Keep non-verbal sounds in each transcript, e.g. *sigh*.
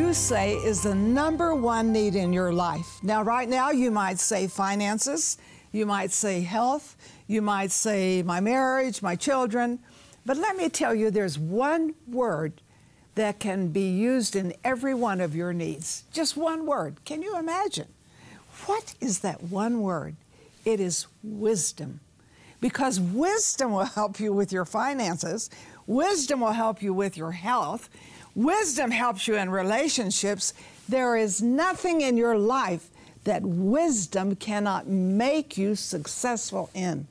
you say is the number one need in your life? Now, right now, you might say finances, you might say health, you might say my marriage, my children. But let me tell you, there's one word that can be used in every one of your needs. Just one word. Can you imagine? What is that one word? It is wisdom. Because wisdom will help you with your finances, wisdom will help you with your health, Wisdom helps you in relationships. There is nothing in your life that wisdom cannot make you successful in.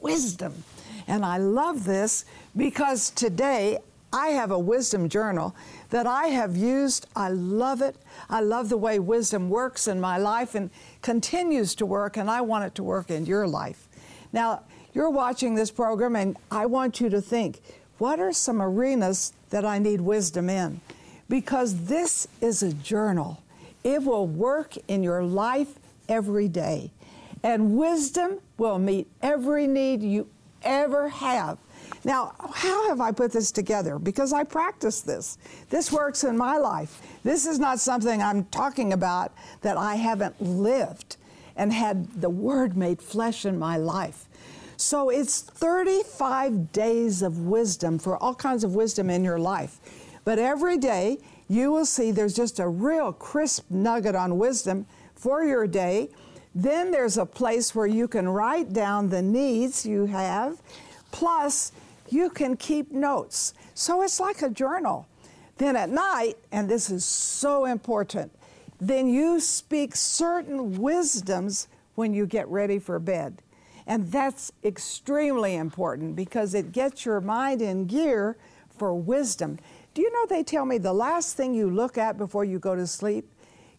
Wisdom. And I love this because today I have a wisdom journal that I have used. I love it. I love the way wisdom works in my life and continues to work, and I want it to work in your life. Now, you're watching this program, and I want you to think what are some arenas that I need wisdom in? Because this is a journal. It will work in your life every day. And wisdom will meet every need you ever have. Now, how have I put this together? Because I practice this. This works in my life. This is not something I'm talking about that I haven't lived and had the Word made flesh in my life. So it's 35 days of wisdom for all kinds of wisdom in your life. But every day you will see there's just a real crisp nugget on wisdom for your day. Then there's a place where you can write down the needs you have, plus you can keep notes. So it's like a journal. Then at night, and this is so important, then you speak certain wisdoms when you get ready for bed. And that's extremely important because it gets your mind in gear for wisdom. Do you know they tell me the last thing you look at before you go to sleep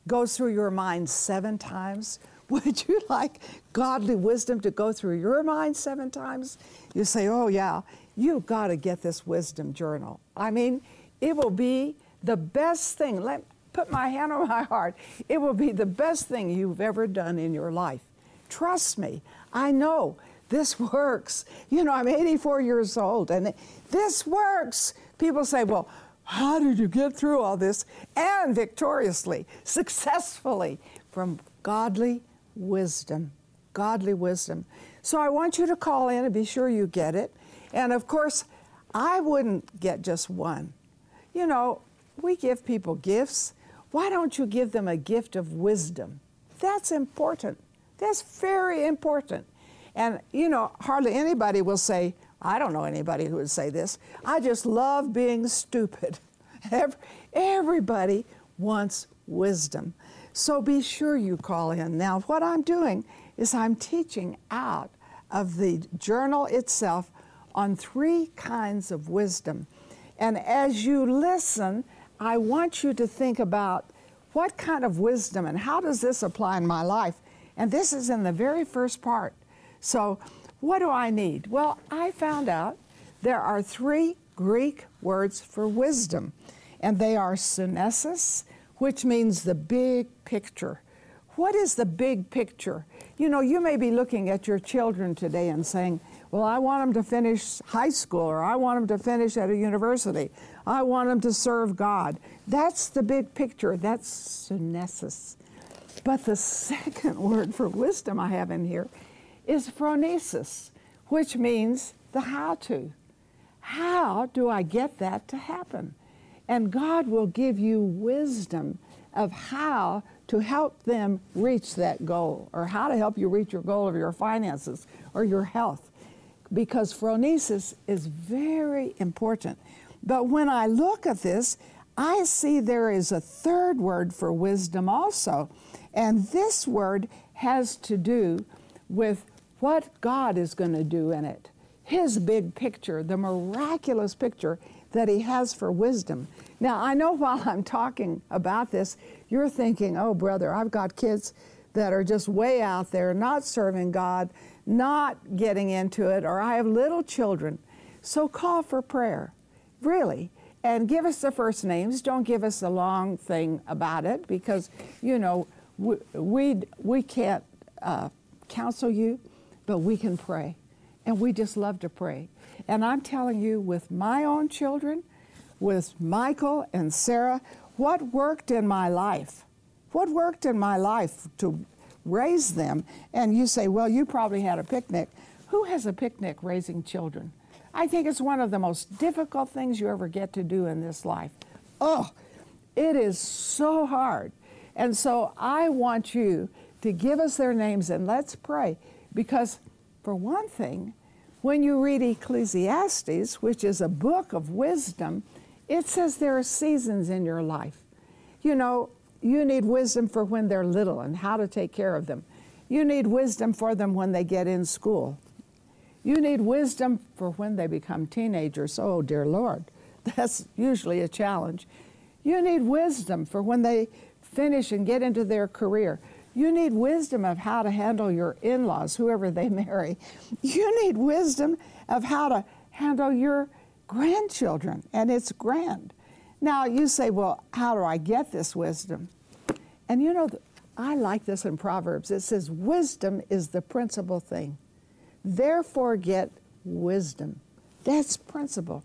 goes through your mind seven times? *laughs* Would you like godly wisdom to go through your mind seven times? You say, oh, yeah, you've got to get this wisdom journal. I mean, it will be the best thing. Let put my hand on my heart. It will be the best thing you've ever done in your life. Trust me. I know this *laughs* works. You know, I'm 84 years old and this works. People say, well, how did you get through all this? And victoriously, *laughs* successfully, from godly wisdom. Godly wisdom. So I want you to call in and be sure you get it. And of course, I wouldn't get just one. You know, we give people gifts. Why don't you give them a gift of wisdom? That's important. That's very important. And, you know, hardly anybody will say, I don't know anybody who would say this, I just love being stupid. *laughs* Everybody wants wisdom. So be sure you call in. Now, what I'm doing is I'm teaching out of the journal itself on three kinds of wisdom. And as you listen, I want you to think about what kind of wisdom and how does this apply in my life? And this is in the very first part. So, what do I need? Well, I found out there are three Greek words for wisdom, and they are synesis, which means the big picture. What is the big picture? You know, you may be looking at your children today and saying, Well, I want them to finish high school, or I want them to finish at a university. I want them to serve God. That's the big picture. That's synesis. But the *laughs* second word for wisdom I have in here is phronesis, which means the how to. How do I get that to happen? And God will give you wisdom of how to help them reach that goal or how to help you reach your goal of your finances or your health because phronesis is very important. But when I look at this, I see there is a third word for wisdom also. And this word has to do with what God is going to do in it. His big picture, the miraculous picture that He has for wisdom. Now, I know *laughs* while I'm talking about this, you're thinking, oh, brother, I've got kids that are just way out there, not serving God, not getting into it, or I have little children. So call for prayer, really. And give us the first names. Don't give us a long thing about it because, you know, we, we, we can't uh, counsel you but we can pray. And we just love to pray. And I'm telling you, with my own children, with Michael and Sarah, what worked in my life? What worked in my life to raise them? And you say, well, you probably had a picnic. Who has a picnic raising children? I think it's one of the most difficult things you ever get to do in this life. Oh, it is so hard. And so I want you to give us their names and let's pray. Because, for one thing, when you read Ecclesiastes, which is a book of wisdom, it says there are seasons in your life. You know, you need wisdom for when they're little and how to take care of them. You need wisdom for them when they get in school. You need wisdom for when they become teenagers. Oh, dear Lord, *laughs* that's usually a challenge. You need wisdom for when they finish and get into their career. You need wisdom of how to handle your in laws, whoever they *laughs* marry. You need wisdom of how to handle your grandchildren, and it's grand. Now, you say, well, how do I get this wisdom? And you know, I like this in Proverbs. It says, wisdom is the principal thing. Therefore, get wisdom. That's principle.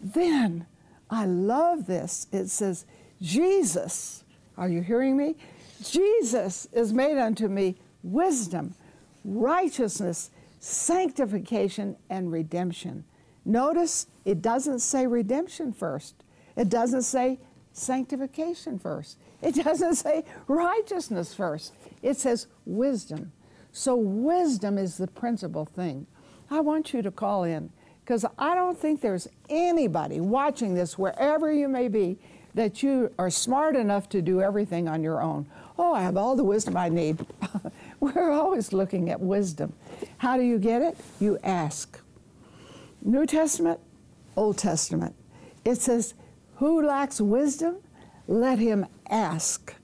Then, I love this. It says, Jesus, are you hearing me? Jesus is made unto me wisdom, righteousness, sanctification, and redemption. Notice it doesn't say redemption first. It doesn't say sanctification first. It *laughs* doesn't say righteousness first. It says wisdom. So, wisdom is the principal thing. I want you to call in because I don't think there's anybody watching this, wherever you may be, that you are smart enough to do everything on your own. Oh, I have all the wisdom I need. *laughs* We're always looking at wisdom. How do you get it? You ask. New Testament, Old Testament. It says, Who lacks wisdom? Let him ask.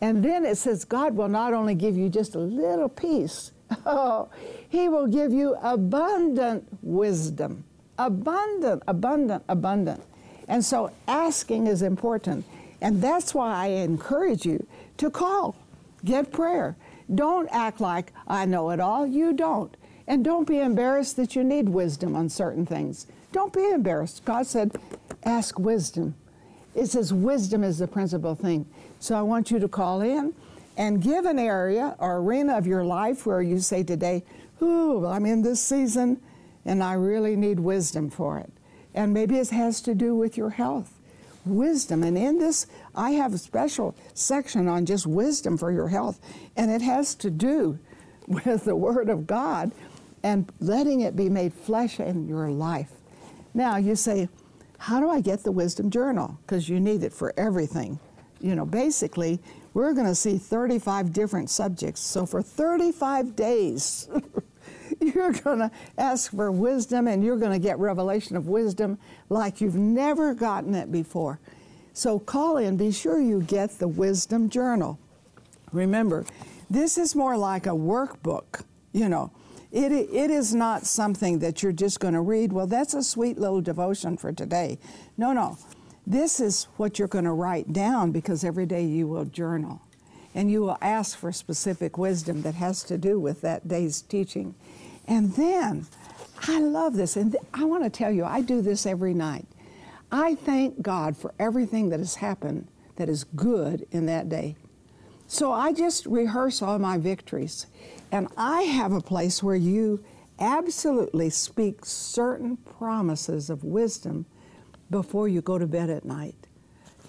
And then it says, God will not only give you just a little piece, *laughs* oh, He will give you abundant wisdom. Abundant, abundant, abundant. And so asking is important. And that's why I encourage you to call, get prayer. Don't act like I know it all. You don't. And don't be embarrassed that you need wisdom on certain things. Don't be embarrassed. God said, ask wisdom. It says wisdom is the principal thing. So I want you to call in and give an area or arena of your life where you say today, Ooh, I'm in this season and I really need wisdom for it. And maybe it has to do with your health. Wisdom. And in this, I have a special section on just wisdom for your health. And it has to do *laughs* with the Word of God and letting it be made flesh in your life. Now, you say, How do I get the Wisdom Journal? Because you need it for everything you know, basically, we're going to see 35 different subjects. So for 35 days, *laughs* you're going to ask for wisdom and you're going to get revelation of wisdom like you've never gotten it before. So call in, be sure you get the Wisdom Journal. Remember, this is more like a workbook, you know. It, it is not something that you're just going to read, well, that's a sweet little devotion for today. No, no. This is what you're going to write down because every day you will journal and you will ask for specific wisdom that has to do with that day's teaching. And then, I love this, and th- I want to tell you, I do this every night. I thank God for everything that has happened that is good in that day. So I just rehearse all my victories. And I have a place where you absolutely speak certain promises of wisdom before you go to bed at night.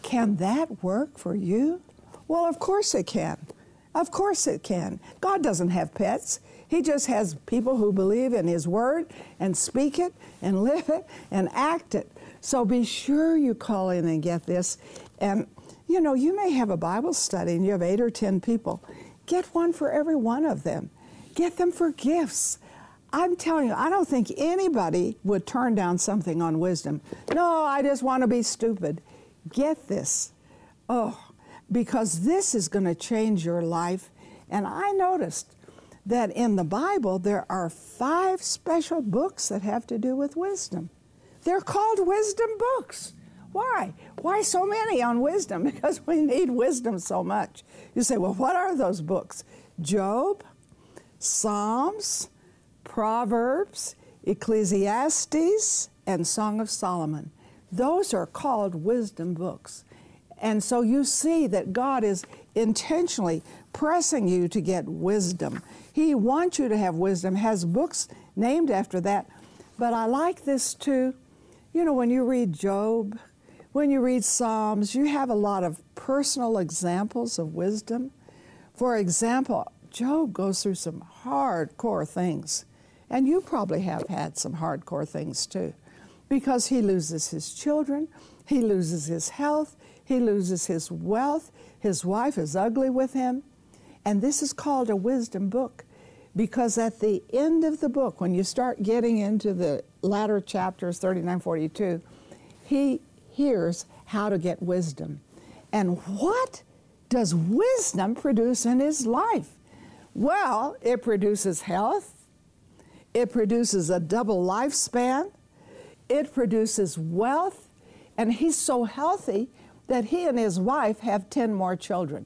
Can that work for you? Well, of course it can. Of course it can. God doesn't have pets. He just has people who believe in His Word and speak it and live it and act it. So be sure you call in and get this. And, you know, you may have a Bible study and you have eight or ten people. Get one for every one of them. Get them for gifts. I'm telling you, I don't think anybody would turn down something on wisdom. No, I just want to be stupid. Get this. Oh, because this is going to change your life. And I noticed that in the Bible there are five special books that have to do with wisdom. They're called wisdom books. Why? Why so many on wisdom? *laughs* Because we need wisdom so much. You say, well, what are those books? Job, Psalms, Proverbs, Ecclesiastes, and Song of Solomon. Those are called wisdom books. And so you see that God is intentionally pressing you to get wisdom. He wants you to have wisdom, has books named after that. But I like this too. You know, when you read Job, when you read Psalms, you have a lot of personal examples of wisdom. For example, Job goes through some hardcore things, and you probably have had some hardcore things too, because he loses his children, he loses his health, he loses his wealth, his wife is ugly with him. And this is called a wisdom book because at the end of the book, when you start getting into the latter chapters, 39, 42, he hears how to get wisdom. And what does wisdom produce in his life? Well, it produces health, it produces a double lifespan, it produces wealth, and he's so healthy that he and his wife have 10 more children.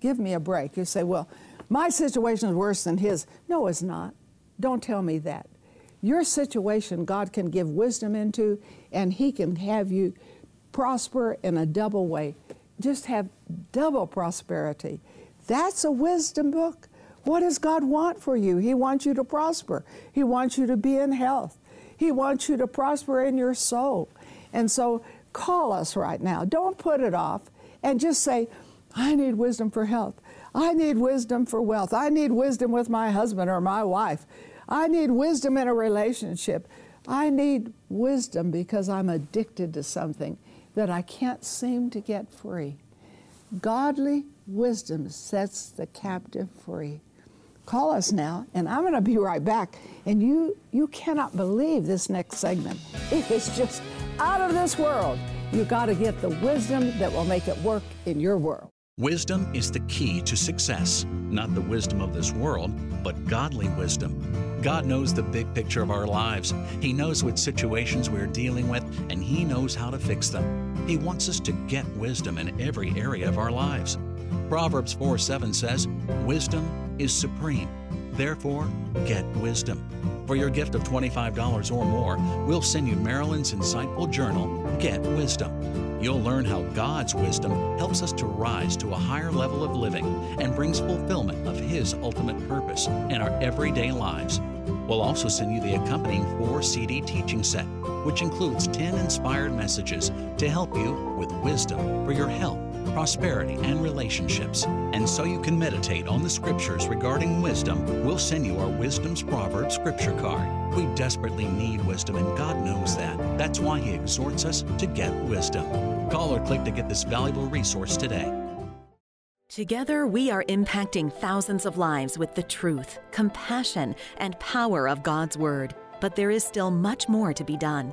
Give me a break. You say, well, my situation is worse than his. No, it's not. Don't tell me that. Your situation, God can give wisdom into, and He can have you prosper in a double way. Just have double prosperity. That's a wisdom book. What does God want for you? He wants you to prosper, He wants you to be in health, He wants you to prosper in your soul. And so, call us right now. Don't put it off and just say, I need wisdom for health. I need wisdom for wealth. I need wisdom with my husband or my wife. I need wisdom in a relationship. I need wisdom because I'm addicted to something that I can't seem to get free. Godly wisdom sets the captive free. Call us now, and I'm going to be right back. And you, you cannot believe this next segment. It is just out of this world. You got to get the wisdom that will make it work in your world. Wisdom is the key to success, not the wisdom of this world, but godly wisdom. God knows the big picture of our lives. He knows what situations we're dealing with, and He knows how to fix them. He wants us to get wisdom in every area of our lives. Proverbs 4 7 says, Wisdom is supreme. Therefore, get wisdom. For your gift of $25 or more, we'll send you Marilyn's insightful journal, Get Wisdom. You'll learn how God's wisdom helps us to rise to a higher level of living and brings fulfillment of His ultimate purpose in our everyday lives. We'll also send you the accompanying four CD teaching set, which includes 10 inspired messages to help you with wisdom for your health prosperity, and relationships. And so you can meditate on the scriptures regarding wisdom, we'll send you our Wisdom's Proverbs scripture card. We desperately need wisdom, and God knows that. That's why He exhorts us to get wisdom. Call or click to get this valuable resource today. Together, we are impacting thousands of lives with the truth, compassion, and power of God's Word. But there is still much more to be done.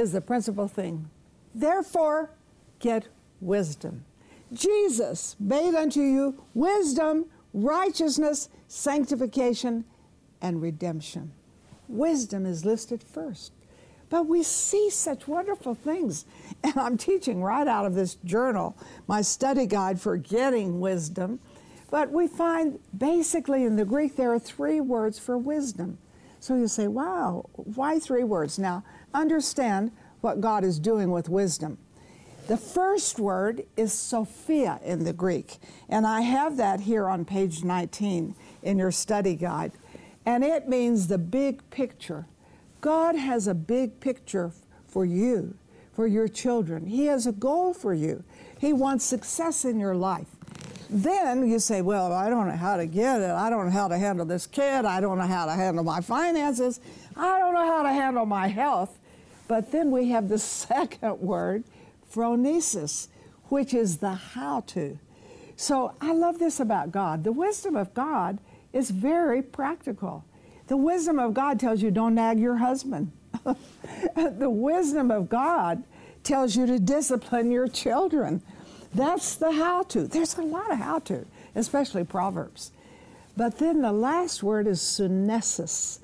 is the principal thing. Therefore, get wisdom. Jesus made unto you wisdom, righteousness, sanctification, and redemption. Wisdom is listed first. But we see such wonderful things. *laughs* And I'm teaching right out of this journal, my study guide for getting wisdom. But we find basically in the Greek there are three words for wisdom. So you say, wow, why three words? Now, understand what God is doing with wisdom. The first word is Sophia in the Greek, and I have that here on page 19 in your study guide. And it means the big picture. God has a big picture for you, for your children. He has a goal for you. He wants success in your life. then you say, Well, I don't know how to get it. I don't know how to handle this kid. I don't know how to handle my finances. I don't know how to handle my health. But then we have the *laughs* second word, phronesis, which is the how to. So I love this about God. The wisdom of God is very practical. The wisdom of God tells you don't nag your husband. *laughs* the wisdom of God tells you to discipline your children. That's the how to. There's a lot of how to, especially Proverbs. But then the last word is sunesis.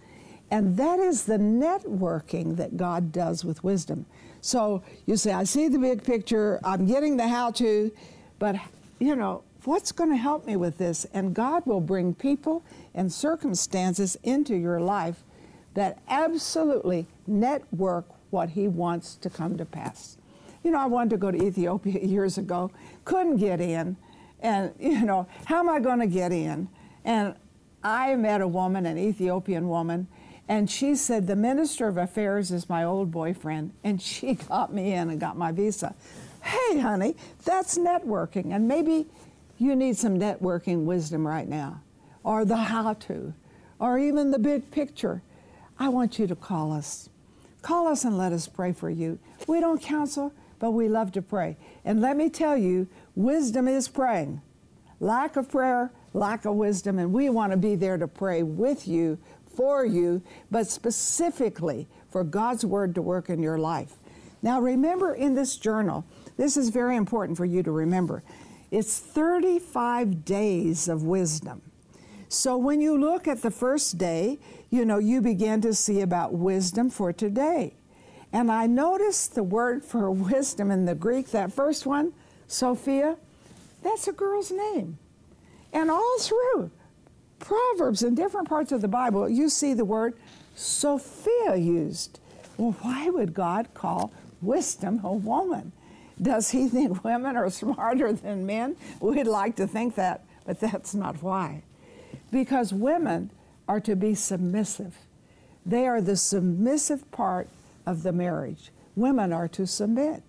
And that is the networking that God does with wisdom. So you say, I see the big picture, I'm getting the how to, but you know, what's going to help me with this? And God will bring people and circumstances into your life that absolutely network what He wants to come to pass. You know, I wanted to go to Ethiopia *laughs* years ago, couldn't get in. And, you know, how am I going to get in? And I met a woman, an Ethiopian woman, and she said, The Minister of Affairs is my old boyfriend. And *laughs* she got me in and got my visa. Hey, honey, that's networking. And maybe you need some networking wisdom right now, or the how to, or even the big picture. I want you to call us. Call us and let us pray for you. We don't counsel, but we love to pray. And let me tell you, wisdom is praying. Lack of prayer, lack of wisdom, and we want to be there to pray with you, for you, but specifically for God's Word to work in your life. Now, remember in this journal, this is very important for you to remember. It's 35 days of wisdom. So when you look at the first day, you know, you begin to see about wisdom for today. And I noticed the word for *laughs* wisdom in the Greek, that first one, Sophia, that's a girl's name. And all through Proverbs in different parts of the Bible, you see the word Sophia used. Well, why would God call wisdom a woman? Does he think *laughs* women are smarter than men? We'd like to think that, but that's not why. Because women are to be submissive. They are the submissive part of the marriage. Women are to submit.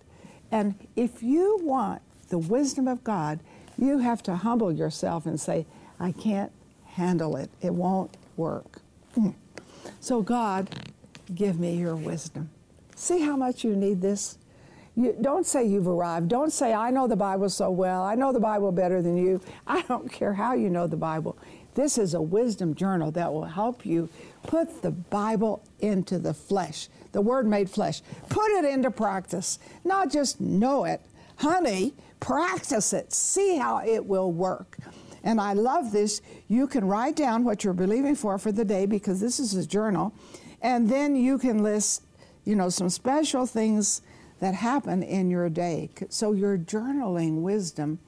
And if you want the wisdom of God, you have to humble yourself and say, I can't handle it. It won't work. Hmm. So, God, give me your wisdom. See how much you need this? You, don't say you've arrived. Don't say, I know the Bible so well. I know the Bible better than you. *laughs* I don't care how you know the Bible. This is a wisdom journal that will help you put the Bible into the flesh, the Word made flesh. Put it into practice. Not just know it. Honey, practice it. See how it will work. And I love this. You can write down what you're believing for for the day because this is a journal. And then you can list, you know, some special things that happen in your day. So you're journaling wisdom.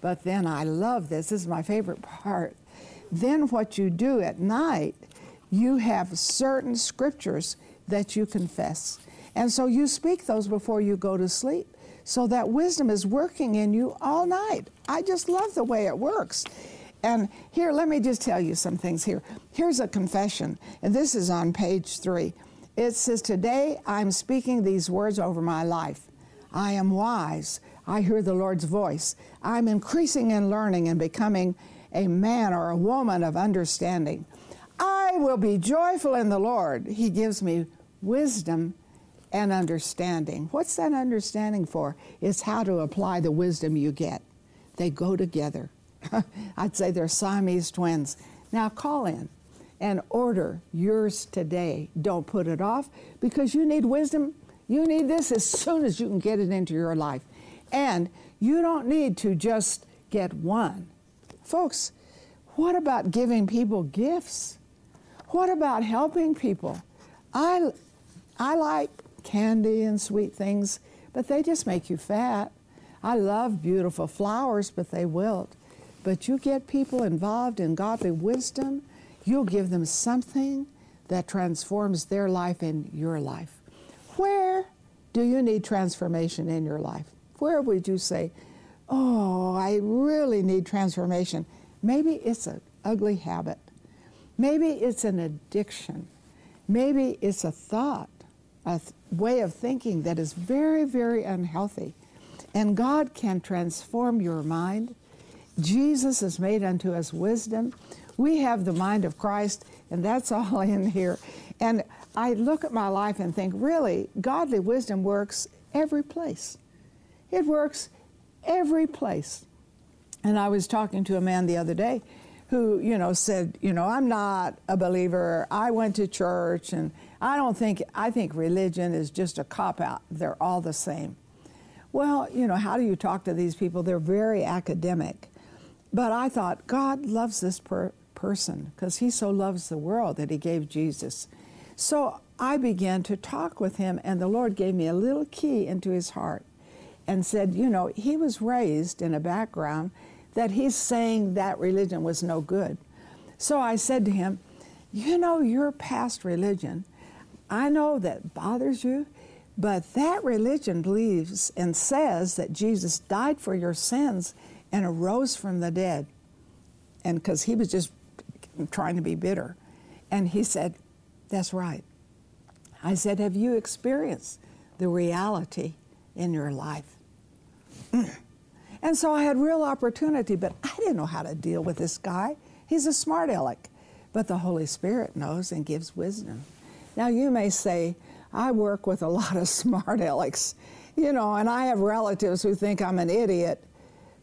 But then I love this. This is my favorite part. Then what you do at night, you have certain scriptures that you confess. And so you speak those before you go to sleep. So that wisdom is working in you all night. I just love the way it works. And here, let me just tell you some things here. Here's a confession, and this is on page three. It says, Today I'm speaking these words over my life. I am wise. I hear the Lord's voice. I'm increasing in learning and becoming a man or a woman of understanding. I will be joyful in the Lord. He gives me wisdom and understanding. What's that understanding for? It's how to apply the wisdom you get. They go together. *laughs* I'd say they're Siamese twins. Now call in and order yours today. Don't put it off because you need wisdom. You need this as *laughs* soon as you can get it into your life. And you don't need to just get one. Folks, what about giving people gifts? What about helping people? I, I like candy and sweet things, but they just make you fat. I love beautiful flowers, but they wilt. But you get people involved in godly wisdom, You'll give them something that transforms their life and your life. Where do you need transformation in your life? Where would you say, Oh, I really need transformation? Maybe it's an ugly habit. Maybe it's an addiction. Maybe it's a thought, a way of thinking that is very, very unhealthy. And God can transform your mind Jesus has made unto us wisdom. We have the mind of Christ, and that's *laughs* all in here. And I look at my life and think, really, godly wisdom works every place. It works every place. And I was talking to a man the other day who, you know, said, you know, I'm not a believer. I went to church and I don't think, I think religion is just a cop out. They're all the same. Well, you know, how do you talk to these people? They're very academic. But I thought, God loves this per- person because he so loves the world that he gave Jesus. So I began to talk with him, and the Lord gave me a little key into his heart and said, you know, he was raised in a background that he's saying that religion was no good. So I said to him, you know, your past religion, I know that bothers you, but that religion believes and says that Jesus died for your sins and arose from the dead. And because he was just trying to be bitter. And he said, That's right. I said, Have you experienced the reality in your life? And so I had real opportunity, but I didn't know how to deal with this guy. He's a smart aleck. But the Holy Spirit knows and gives wisdom. Now, you may say, I work with a lot of *laughs* smart alecks, you know, and I have relatives who think I'm an idiot.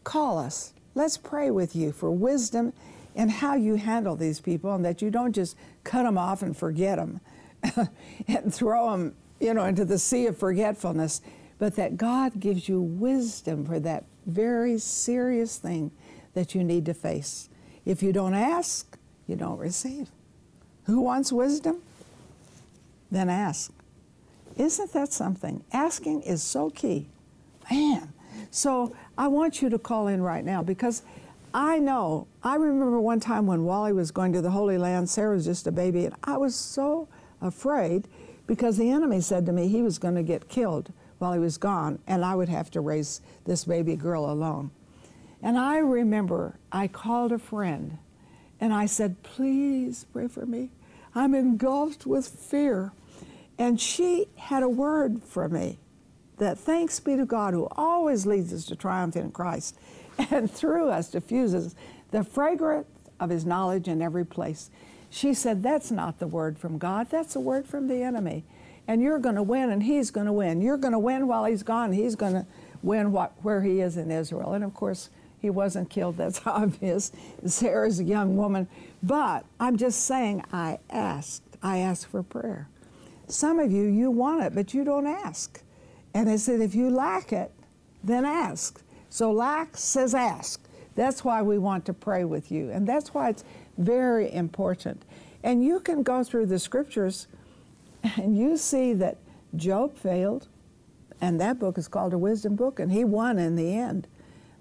Call us. Let's pray with you for wisdom and how you handle these people and that you don't just cut them off and forget them *laughs* and throw them, you know, into the sea of forgetfulness, but that God gives you wisdom for that very serious thing that you need to face. If you don't ask, you don't receive. Who wants wisdom? Then ask. Isn't that something? Asking is so key. Man. So I want you to call in right now because I know, I remember one time when Wally was going to the Holy Land, Sarah was just a baby, and I was so afraid because the enemy said to me he was going to get killed while he was gone, and I would have to raise this baby girl alone. And I remember I called a friend and I said, Please pray for me. I'm engulfed with fear. And she had a word for me that thanks be to God who always leads us to triumph in Christ *laughs* and through us diffuses the fragrance of his knowledge in every place. She said, That's not the word from God, that's a word from the enemy. And you're going to win, and he's going to win. You're going to win while he's gone. He's going to win what, where he is in Israel. And of course, he wasn't killed, that's *laughs* obvious. Sarah's a young woman. But I'm just saying, I asked. I asked for prayer. Some of you, you want it, but you don't ask. And I said, if you lack it, then ask. So lack says ask. That's why we want to pray with you. And that's why it's very important. And you can go through the scriptures and you see that Job failed, and that book is called a wisdom book, and he won in the end.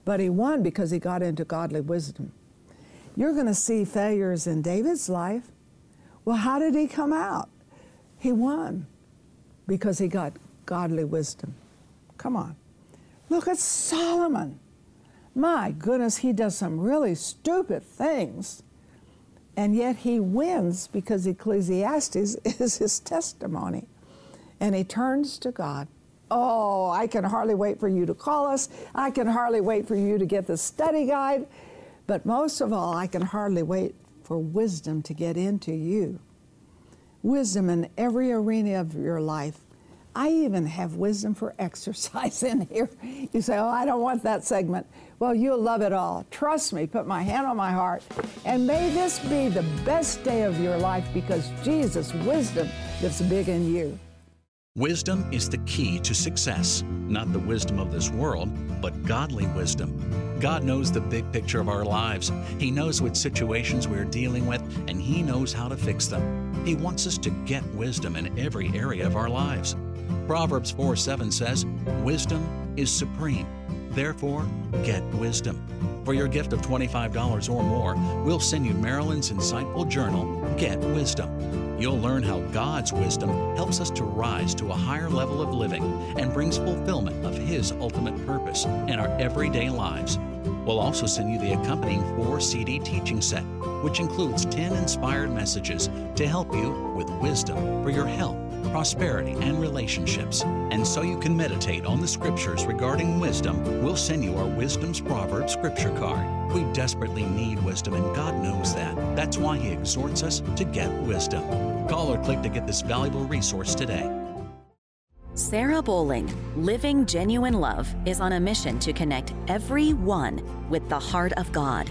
But he won because he got into godly wisdom. You're going to see failures in David's life. Well, how did he come out? He won because he got godly wisdom. Come on. Look at Solomon. My goodness, he does some really stupid things. And yet he wins because Ecclesiastes *laughs* is his testimony. And he turns to God. Oh, I can hardly wait for you to call us. I can hardly wait for you to get the study guide. But most of all, I can hardly wait for wisdom to get into you. Wisdom in every arena of your life I even have wisdom for *laughs* exercise in here. You say, Oh, I don't want that segment. Well, you'll love it all. Trust me, put my hand on my heart. And may this be the best day of your life because Jesus' wisdom lives big in you. Wisdom is the key to success, not the wisdom of this world, but godly wisdom. God knows the big picture of our lives. He knows what situations we're dealing with, and He knows how to fix them. He wants us to get wisdom in every area of our lives. Proverbs 4 7 says, Wisdom is supreme. Therefore, get wisdom. For your gift of $25 or more, we'll send you Marilyn's insightful journal, Get Wisdom. You'll learn how God's wisdom helps us to rise to a higher level of living and brings fulfillment of His ultimate purpose in our everyday lives. We'll also send you the accompanying four CD teaching set, which includes 10 inspired messages to help you with wisdom for your health prosperity, and relationships. And so you can meditate on the scriptures regarding wisdom, we'll send you our Wisdom's Proverbs scripture card. We desperately need wisdom, and God knows that. That's why He exhorts us to get wisdom. Call or click to get this valuable resource today. Sarah Bowling, Living Genuine Love, is on a mission to connect everyone with the heart of God.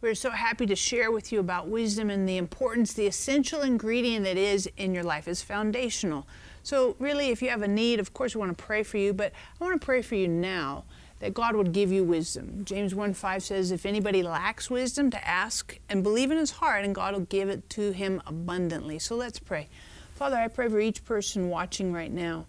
We're so happy to share with you about wisdom and the importance, the essential ingredient it is in your life is foundational. So, really, if you have a need, of course, we want to pray for you, but I want to pray for you now that God would give you wisdom. James 1 5 says, If anybody lacks wisdom, to ask and believe in his heart, and God will give it to him abundantly. So, let's pray. Father, I pray for each person watching right now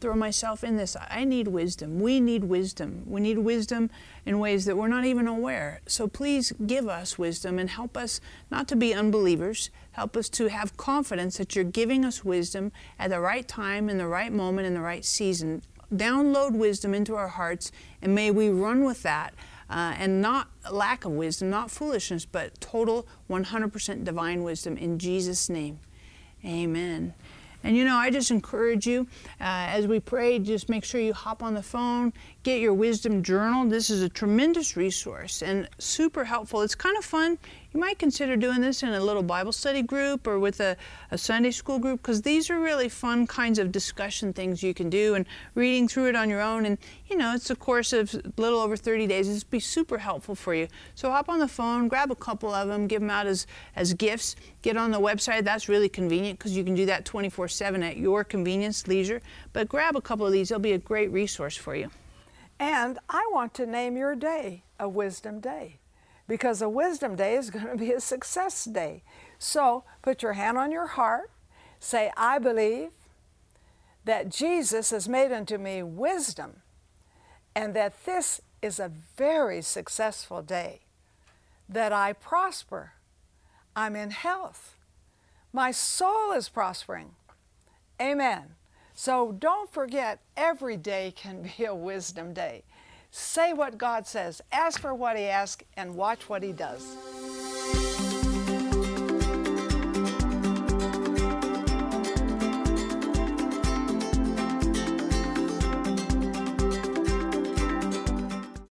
throw myself in this. I need wisdom. We need wisdom. We need wisdom in ways that we're not even aware. So please give us wisdom and help us not to be unbelievers. Help us to have confidence that you're giving us wisdom at the right time, in the right moment, in the right season. Download wisdom into our hearts, and may we run with that. Uh, and not lack of wisdom, not foolishness, but total 100% divine wisdom in Jesus' name. Amen. And you know, I just encourage you uh, as we pray, just make sure you hop on the phone, get your wisdom journal. This is a tremendous resource and super helpful. It's kind of fun. You might consider doing this in a little Bible study group or with a, a Sunday school group because these are really fun kinds of discussion things you can do and reading through it on your own. And you know, it's a course of a little over 30 days. It's be super helpful for you. So hop on the phone, grab a couple of them, give them out as, as gifts. Get on the website. That's really convenient because you can do that 24 7 at your convenience, leisure. But grab a couple of these, they'll be a great resource for you. And I want to name your day a Wisdom Day because a wisdom day is going to be a success day. So put your hand on your heart, say, I believe that Jesus has made unto me wisdom, and that this is a very successful day, that I prosper, I'm in health, my soul is prospering. Amen. So don't forget, every day can be a wisdom day. Say what God says, ask for what He asks, and watch what He does.